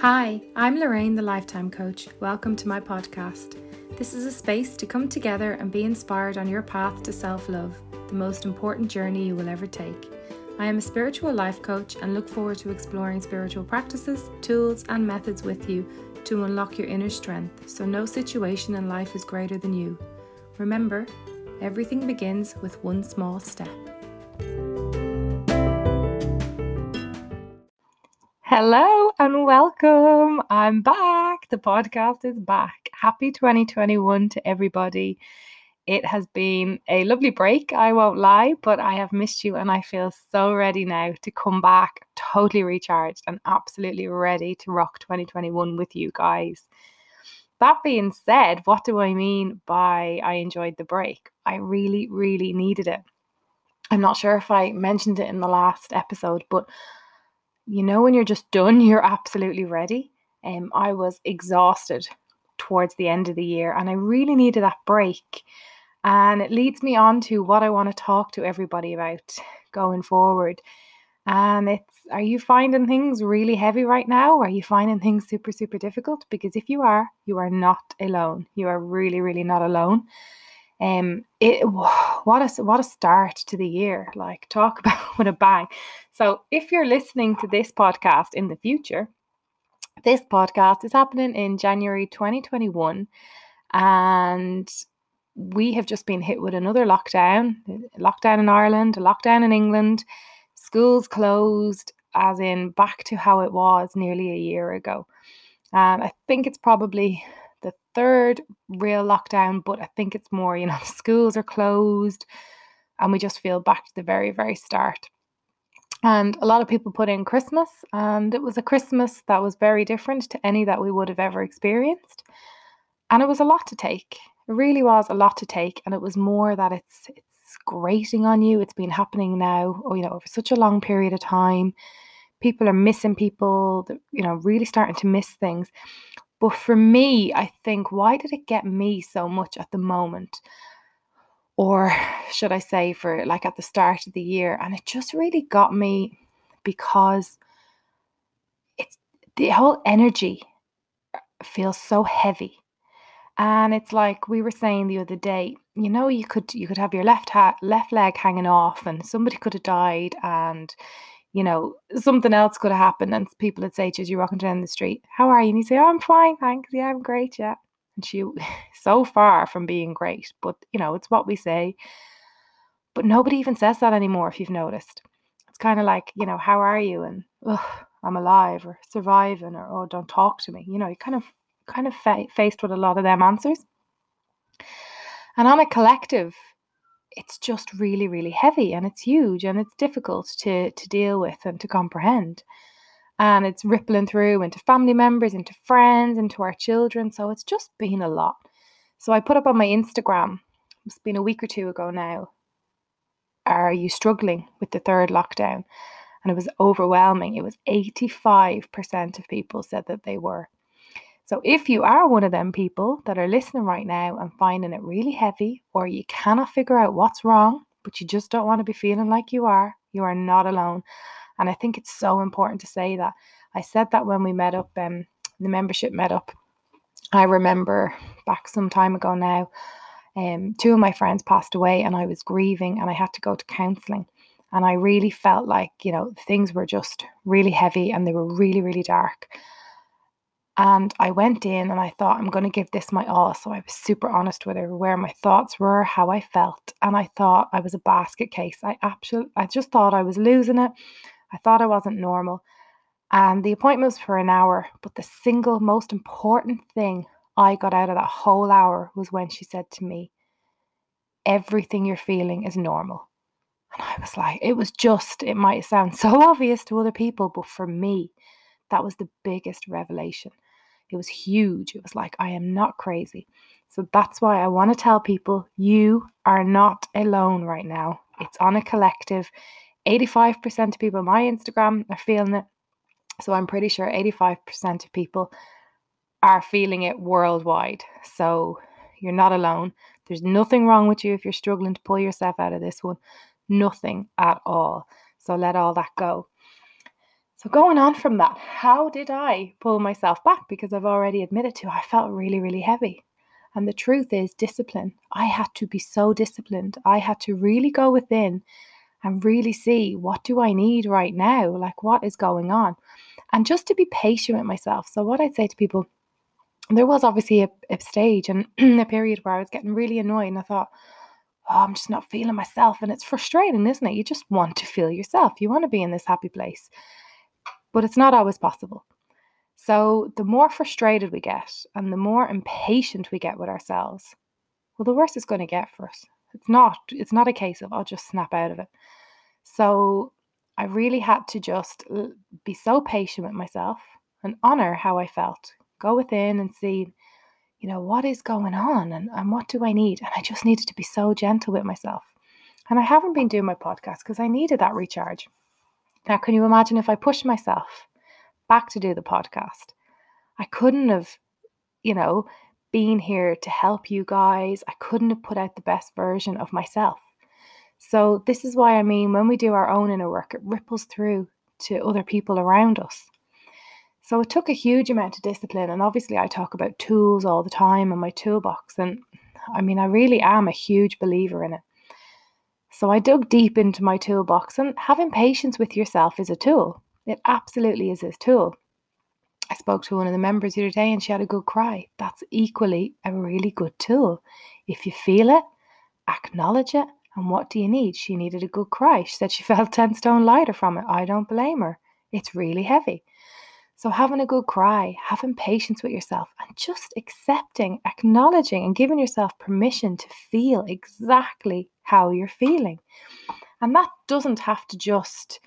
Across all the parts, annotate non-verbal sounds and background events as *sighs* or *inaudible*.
Hi, I'm Lorraine, the Lifetime Coach. Welcome to my podcast. This is a space to come together and be inspired on your path to self love, the most important journey you will ever take. I am a spiritual life coach and look forward to exploring spiritual practices, tools, and methods with you to unlock your inner strength so no situation in life is greater than you. Remember, everything begins with one small step. Hello and welcome. I'm back. The podcast is back. Happy 2021 to everybody. It has been a lovely break, I won't lie, but I have missed you and I feel so ready now to come back totally recharged and absolutely ready to rock 2021 with you guys. That being said, what do I mean by I enjoyed the break? I really, really needed it. I'm not sure if I mentioned it in the last episode, but you know, when you're just done, *laughs* you're absolutely ready. Um, I was exhausted towards the end of the year and I really needed that break. And it leads me on to what I want to talk to everybody about going forward. And it's are you finding things really heavy right now? Are you finding things super, super difficult? Because if you are, you are not alone. You are really, really not alone. Um, it *sighs* what a what a start to the year! Like talk *laughs* about with a bang. So if you're listening to this podcast in the future, this podcast is happening in January 2021, and we have just been hit with another lockdown, lockdown in Ireland, a lockdown in England, schools closed, as in back to how it was nearly a year ago. And I think it's probably the third real lockdown, but I think it's more, you know, the *laughs* schools are closed and we just feel back to the very, very start. And a lot of people put in Christmas, and it was a Christmas that was very different to any that we would have ever experienced. And it was a lot to take. It really was a lot to take. And it was more that it's it's grating on you. It's been happening now, or, you know, over such a long period of time. People are missing people, you know, really starting to miss things. But for me, I think, why did it get me so much at the moment? Or should I say, for like at the start of the year? And it just really got me because it's the whole energy uh, feels so heavy. And it's like we were saying the other day, you know, you could you could have your left hat left leg hanging off and somebody could have died and you know, something else could have happened and people would say to you, as you're walking down the street, how are you? And you say, oh, I'm fine, thanks. Yeah, I'm great. Yeah. And she, *laughs* so far from being great, but you know, it's what we say. But nobody even says that anymore, if you've noticed. It's kind of like, you know, how are you? And, I'm alive or surviving or, oh, don't talk to me. You know, you kind of, kind of fa- faced with a lot of them answers. And on a collective, it's just really, really heavy and it's huge and it's difficult to, to deal with and to comprehend. And it's rippling through into family members, into friends, into our children. So it's just been a lot. So I put up on my Instagram, it's been a week or two ago now. Are you struggling with the third lockdown? And it was overwhelming. It was 85% of people said that they were. So if you are one of them people that are listening right now and finding it really heavy, or you cannot figure out what's wrong, but you just don't want to be feeling like you are, you are not alone. And I think it's so important to say that. I said that when we met up, um, the membership met up. I remember back some time ago now, um, two of my friends passed away and I was grieving and I had to go to counselling. And I really felt like, you know, things were just really heavy and they were really, really dark. And I went in and I thought, I'm going to give this my all. So I was super honest with her where my thoughts were, how I felt. And I thought I was a basket case. I absolutely, I just thought I was losing it. I thought I wasn't normal. And the appointment was for an hour. But the single most important thing I got out of that whole hour was when she said to me, Everything you're feeling is normal. And I was like, it was just, it might sound so *laughs* obvious to other people, but for me, that was the biggest revelation. It was huge. It was like, I am not crazy. So that's why I want to tell people you are not alone right now. It's on a collective. 85% of people on my Instagram are feeling it. So I'm pretty sure 85% of people are feeling it worldwide. So you're not alone. There's nothing wrong with you if you're struggling to pull yourself out of this one. Nothing at all. So let all that go. So, going on from that, how did I pull myself back? Because I've already admitted to I felt really, really heavy. And the truth is, discipline. I had to be so disciplined. I had to really go within and really see what do I need right now? Like, what is going on? And just to be patient with myself. So, what I'd say to people, there was obviously a, a stage and *clears throat* a period where I was getting really annoyed and I thought, oh, I'm just not feeling myself. And it's frustrating, isn't it? You just want to feel yourself. You want to be in this happy place but it's not always possible. So, the more frustrated we get and the more impatient we get with ourselves, well, the worse it's going to get for us. It's not, it's not a case of I'll just snap out of it. So, I really had to just be so patient with myself and honor how I felt. Go within and see, you know, what is going on and, and what do I need? And I just needed to be so gentle with myself. And I haven't been doing my podcast because I needed that recharge. Now, can you imagine if I pushed myself back to do the podcast? I couldn't have, you know, been here to help you guys. I couldn't have put out the best version of myself. So, this is why I mean, when we do our own inner work, it ripples through to other people around us. So, it took a huge amount of discipline. And obviously, I talk about tools all the time in my toolbox. And I mean, I really am a huge believer in it. So I dug deep into my toolbox, and having patience with yourself is a tool. It absolutely is a tool. I spoke to one of the members the other day and she had a good cry. That's equally a really good tool. If you feel it, acknowledge it. And what do you need? She needed a good cry. She said she *laughs* felt 10 stone lighter from it. I don't blame her. It's really heavy. So, having a good cry, having patience with yourself, and just accepting, acknowledging, and giving yourself permission to feel exactly how you're feeling. And that doesn't have to just,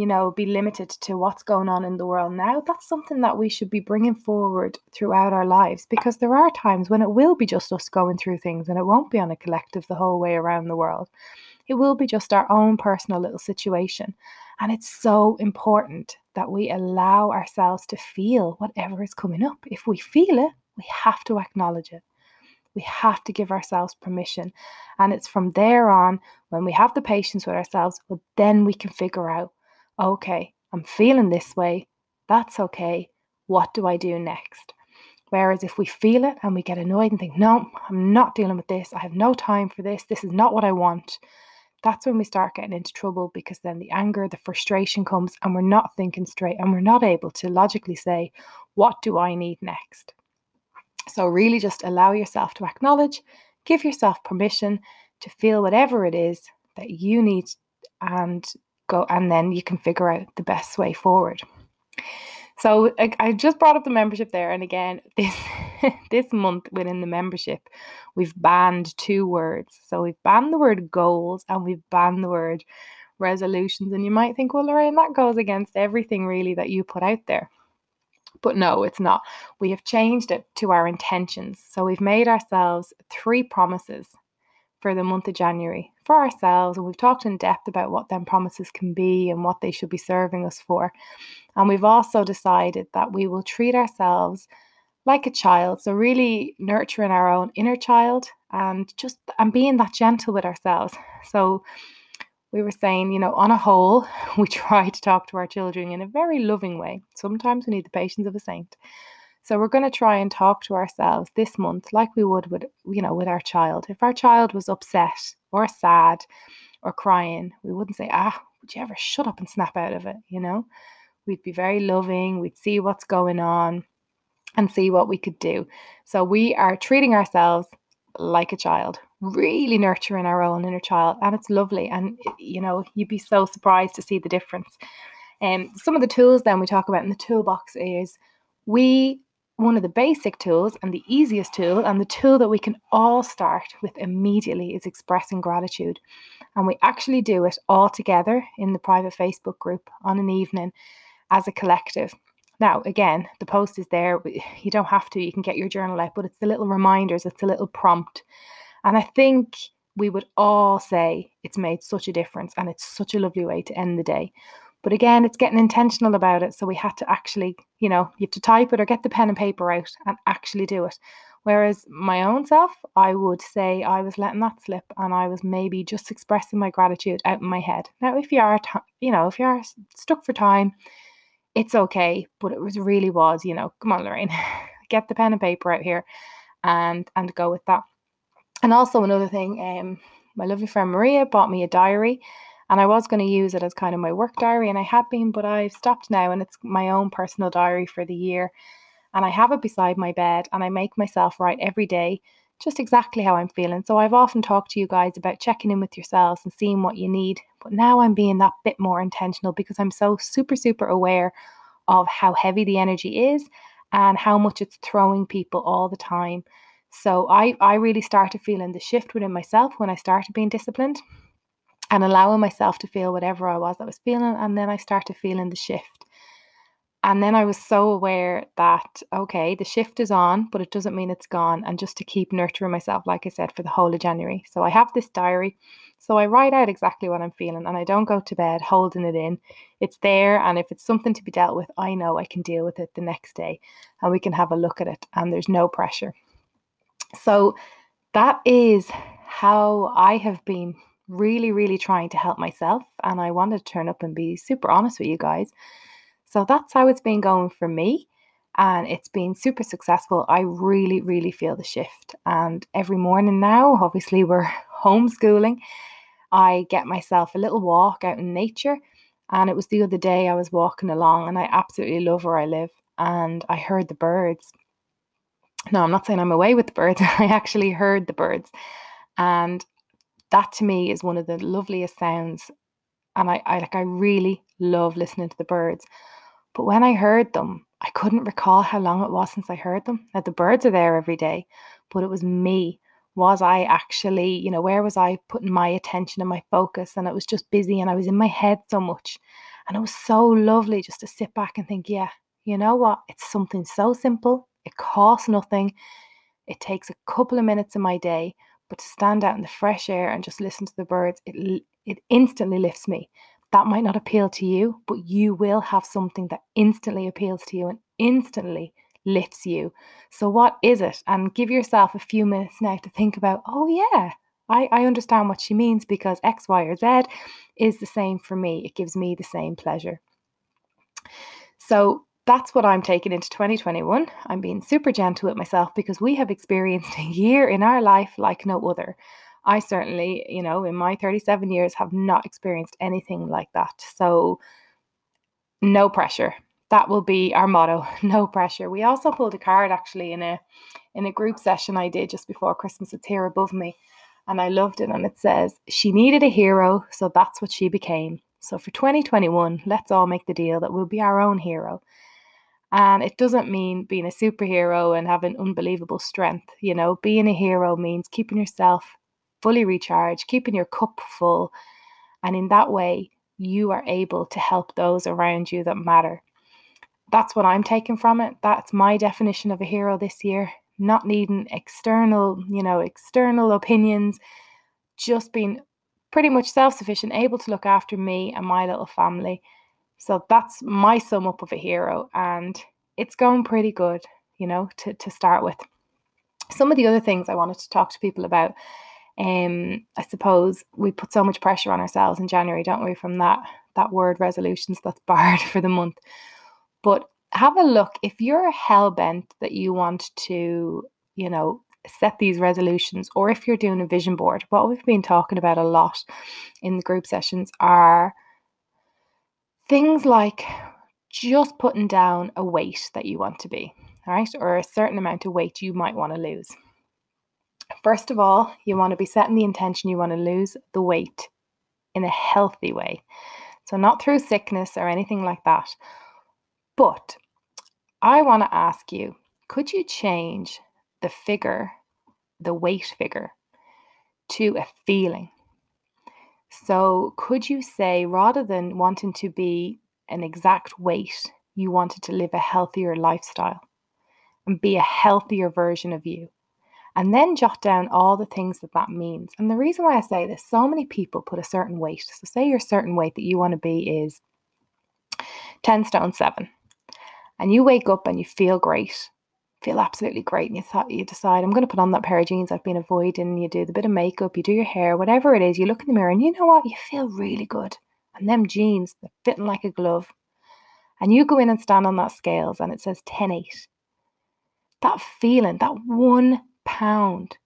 you know, be limited to what's going on in the world now. That's something that we should be bringing forward throughout our lives because there are times when it will be just us going through things and it won't be on a collective the whole way around the world. It will be just our own personal little situation. And it's so important that we allow ourselves to feel whatever is coming up. If we feel it, we have to acknowledge it. We have to give ourselves permission. And it's from there on, when we have the patience with ourselves, well, then we can figure out okay, I'm feeling this way. That's okay. What do I do next? Whereas if we feel it and we get annoyed and think, no, I'm not dealing with this, I have no time for this, this is not what I want, that's when we start getting into trouble because then the anger, the frustration comes, and we're not thinking straight and we're not able to logically say, What do I need next? So, really just allow yourself to acknowledge, give yourself permission to feel whatever it is that you need and go, and then you can figure out the best way forward. So I, I just brought up the membership there, and again, *laughs* this this month within the membership, we've banned two words. So we've banned the word goals and we've banned the word resolutions. And you might think, well, Lorraine, that goes against everything really that you put out there. But no, it's not. We have changed it to our intentions. So we've made ourselves three promises for the month of January for ourselves. And we've talked in depth about what them promises can be and what they should be serving us for. And we've also decided that we will treat ourselves like a child. So really nurturing our own inner child and just and being that gentle with ourselves. So we were saying, you know, on a whole, *laughs* we try to talk to our children in a very loving way. Sometimes we need the patience of a saint. So we're going to try and talk to ourselves this month like we would with, you know, with our child. If our child was upset or sad or crying, we wouldn't say, ah, would you ever shut up and snap out of it, you know? We'd be very loving, we'd see what's going on and see what we could do. So we are treating ourselves like a child, really nurturing our own inner child, and it's lovely. And you know, you'd be so surprised to see the difference. And um, some of the tools then we talk about in the toolbox is we one of the basic tools and the easiest tool and the tool that we can all start with immediately is expressing gratitude. And we actually do it all together in the private Facebook group on an evening as a collective. Now, again, the post is there. *laughs* You don't have to, you can get your journal out, but it's the little reminders, it's a little prompt. And I think we would all say it's made such a difference and it's such a lovely way to end the day. But again, it's getting intentional about it. So we had to actually, you know, you have to type it or get the pen and paper out and actually do it. Whereas my own self, I would say I was letting that slip and I was maybe just expressing my gratitude out in my head. Now, if you are, t- you know, if you are stuck for time, it's okay, but it was really was, you know, come on, Lorraine, *laughs* get the pen and paper out here and and go with that. And also another thing, um, my lovely friend Maria bought me a diary and I was going to use it as kind of my work diary and I had been, but I've stopped now and it's my own personal diary for the year. And I have it beside my bed and I make myself write every day just exactly how I'm feeling. So I've often talked to you guys about checking in with yourselves and seeing what you need. But now I'm being that bit more intentional because I'm so super, super aware of how heavy the energy is and how much it's throwing people all the time. So I, I really started feeling the shift within myself when I started being disciplined and allowing myself to feel whatever I was I was feeling. And then I started feeling the shift. And then I was so aware that, okay, the shift is on, but it doesn't mean it's gone. And just to keep nurturing myself, like I said, for the whole of January. So I have this diary. So I write out exactly what I'm feeling and I don't go to bed holding it in. It's there. And if it's something to be dealt with, I know I can deal with it the next day and we can have a look at it and there's no pressure. So that is how I have been really, really trying to help myself. And I wanted to turn up and be super honest with you guys so that's how it's been going for me. And it's been super successful. I really, really feel the shift. And every morning now, obviously, *laughs* we're homeschooling. I get myself a little walk out in nature. And it was the other day I was walking along, and I absolutely love where I live. And I heard the birds. No, I'm not saying I'm away with the birds. *laughs* I actually heard the birds. And that to me is one of the loveliest sounds. And I, I like I really love listening to the birds. But when I heard them, I couldn't recall how long it was since I heard them. Now, the birds are there every day, but it was me. Was I actually, you know, where was I putting my attention and my focus? And it was just busy and I was in my head so much. And it was so lovely just to sit back and think, yeah, you know what? It's something so simple. It costs nothing. It takes a couple of minutes of my day, but to stand out in the fresh air and just listen to the birds, it, it instantly lifts me that might not appeal to you, but you will have something that instantly appeals to you and instantly lifts you. So, what is it? And give yourself a few minutes now to think about, oh, yeah, I, I understand what she means because X, Y, or Z is the same for me. It gives me the same pleasure. So, that's what I'm taking into 2021. I'm being super gentle with myself because we have experienced *laughs* a year in our life like no other. I certainly, you know, in my 37 years have not experienced anything like that. So, no pressure. That will be our motto. *laughs* No pressure. We also pulled a card actually in a in a group session I did just before Christmas. It's here above me, and I loved it. And it says, "She needed a hero, so that's what she became." So for 2021, let's all make the deal that we'll be our own hero. And it doesn't mean being a superhero and having unbelievable strength. You know, being a hero means keeping yourself fully recharged, keeping your cup full. And in that way, you are able to help those around you that matter. That's what I'm taking from it. That's my definition of a hero this year. Not needing external, you know, external opinions, just being pretty much self sufficient, able to look after me and my little family. So that's my sum up of a hero. And it's going pretty good, you know, to, to start with. Some of the other things I wanted to talk to people about um, I suppose we put so much pressure on ourselves in January, don't we, from that that word resolutions that's *laughs* barred for the month. But have a look if you're hell bent that you want to, you know, set these resolutions, or if you're doing a vision board. What we've been talking about a lot in the group sessions are things like just putting down a weight that you want to be, right, or a certain amount of weight you might want to lose. First of all, you want to be setting the intention you want to lose the weight in a healthy way. So, not through sickness or anything like that. But I want to ask you could you change the figure, the weight figure, to a feeling? So, could you say rather than wanting to be an exact weight, you wanted to live a healthier lifestyle and be a healthier version of you? and then jot down all the things that that means. And the reason why I say this, so many people put a certain weight. So, say your certain weight that you want to be is 10 stone 7, and you wake up and you feel great, feel absolutely great, and you thought you decide, I'm going to put on that pair of jeans I've been avoiding. You do the bit of makeup, you do your hair, whatever it is, you look in the mirror, and you know what? You feel really good. And them jeans, they're fitting like a glove. and you go in and stand on that scales and it says 10 8, that feeling, that one pound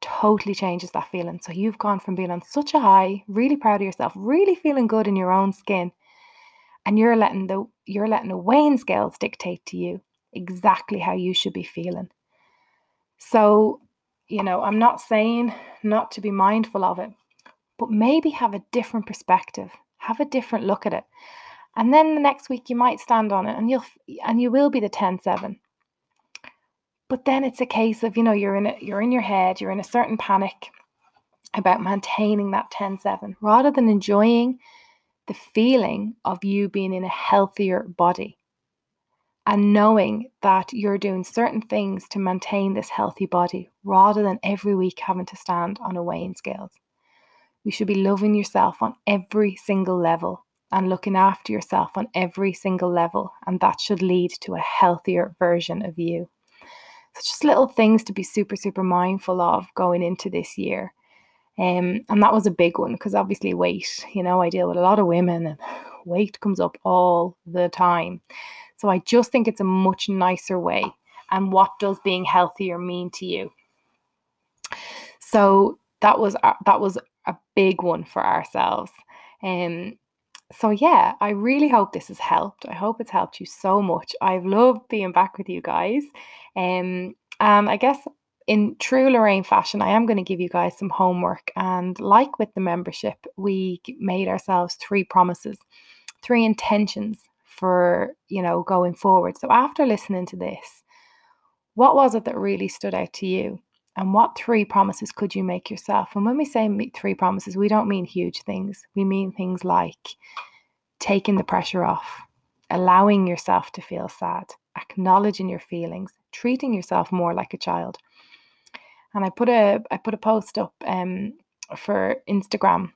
totally changes that feeling. So you've gone from being on such a high, really proud of yourself, really feeling good in your own skin, and you're letting the you're letting the weighing scales dictate to you exactly how you should be feeling. So, you know, I'm not saying not to be mindful of it, but maybe have a different perspective, have a different look at it. And then the next week you might stand on it and you'll and you will be the 10-7. But then it's a case of, you know, you're in it, you're in your head, you're in a certain panic about maintaining that 10-7 rather than enjoying the feeling of you being in a healthier body and knowing that you're doing certain things to maintain this healthy body rather than every week having to stand on a weighing scales. You should be loving yourself on every single level and looking after yourself on every single level, and that should lead to a healthier version of you. So, just little things to be super, super mindful of going into this year. Um, and that was a big one because obviously, weight, you know, I deal with a lot of women and *laughs* weight comes up all the time. So I just think it's a much nicer way. And what does being healthier mean to you? So that was that was a big one for ourselves. Um, so yeah, I really hope this has helped. I hope it's helped you so much. I've loved being back with you guys. Um, and I guess in true Lorraine fashion, I am going to give you guys some homework. And like with the membership, we made ourselves three promises, three intentions for, you know, going forward. So after listening to this, what was it that really stood out to you? And what three promises could you make yourself? And when we say three promises, we don't mean huge things. We mean things like taking the pressure off, allowing yourself to feel sad, acknowledging your feelings, treating yourself more like a child. And I put a I put a post up um, for Instagram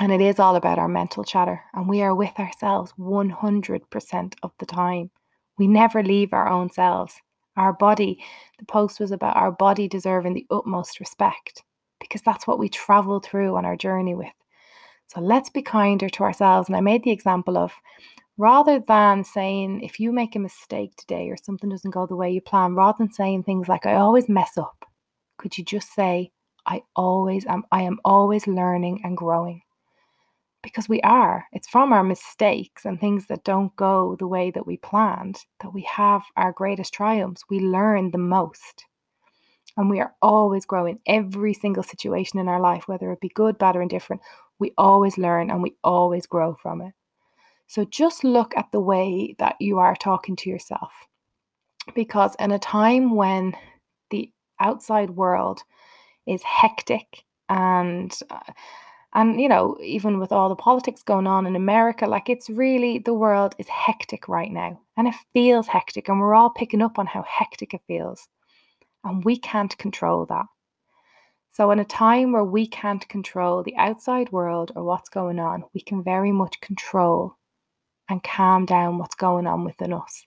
and it is all about our mental chatter. And we are with ourselves 100% of the time. We never leave our own selves. Our body, the post was about our body deserving the utmost respect because that's what we travel through on our journey with. So let's be kinder to ourselves. And I made the example of rather than saying, if you make a mistake today or something doesn't go the way you plan, rather than saying things like, I always mess up, could you just say, I always am, I am always learning and growing because we are. It's from our mistakes and things that don't go the way that we planned that we have our greatest triumphs. We learn the most. And we are always growing every single situation in our life, whether it be good, bad, or indifferent. We always learn and we always grow from it. So just look at the way that you are talking to yourself. Because in a time when the outside world is hectic and uh, and, you know, even with all the politics going on in America, like it's really, the world is hectic right now. And it feels hectic. And we're all picking up on how hectic it feels. And we can't control that. So, in a time where we can't control the outside world or what's going on, we can very much control and calm down what's going on within us.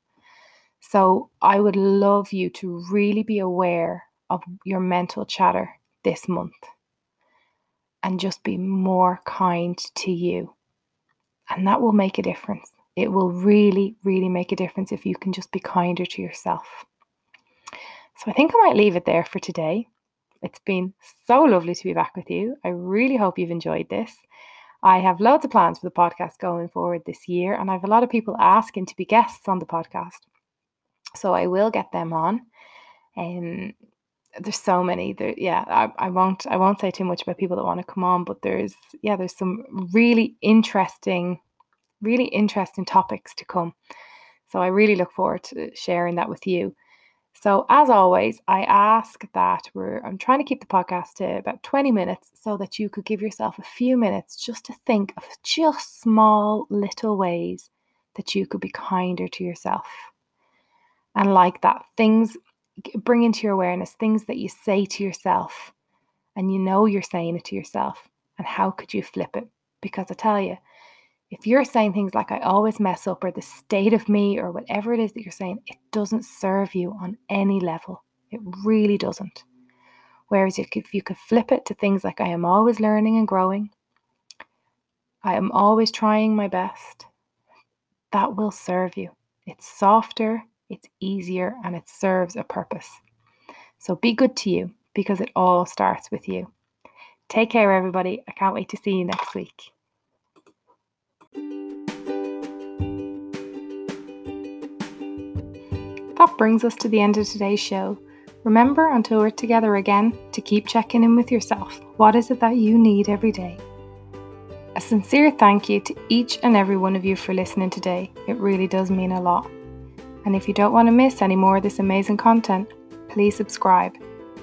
So, I would love you to really be aware of your mental chatter this month and just be more kind to you. And that will make a difference. It will really, really make a difference if you can just be kinder to yourself. So I think I might leave it there for today. It's been so lovely to be back with you. I really hope you've enjoyed this. I have loads of plans for the podcast going forward this year, and I have a lot of people asking to be guests on the podcast. So I will get them on. Um, there's so many there yeah I, I won't i won't say too much about people that want to come on but there's yeah there's some really interesting really interesting topics to come. So i really look forward to sharing that with you. So as always i ask that we're i'm trying to keep the podcast to about 20 minutes so that you could give yourself a few minutes just to think of just small little ways that you could be kinder to yourself. And like that things bring into your awareness things that you say to yourself and you know you're saying it to yourself. And how could you flip it? Because I tell you, if you're saying things like, I always mess up, or the state of me, or whatever it is that you're saying, it doesn't serve you on any level. It really doesn't. Whereas if you could flip it to things like, I am always learning and growing, I am always trying my best, that will serve you. It's softer, it's easier, and it serves a purpose. So be good to you because it all starts with you. Take care, everybody. I can't wait to see you next week. That brings us to the end of today's show. Remember, until we're together again, to keep checking in with yourself. What is it that you need every day? A sincere thank you to each and every one of you for listening today. It really does mean a lot. And if you don't want to miss any more of this amazing content, please subscribe.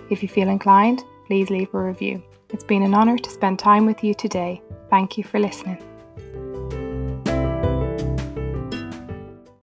If you feel inclined, please leave a review. It's been an honour to spend time with you today. Thank you for listening.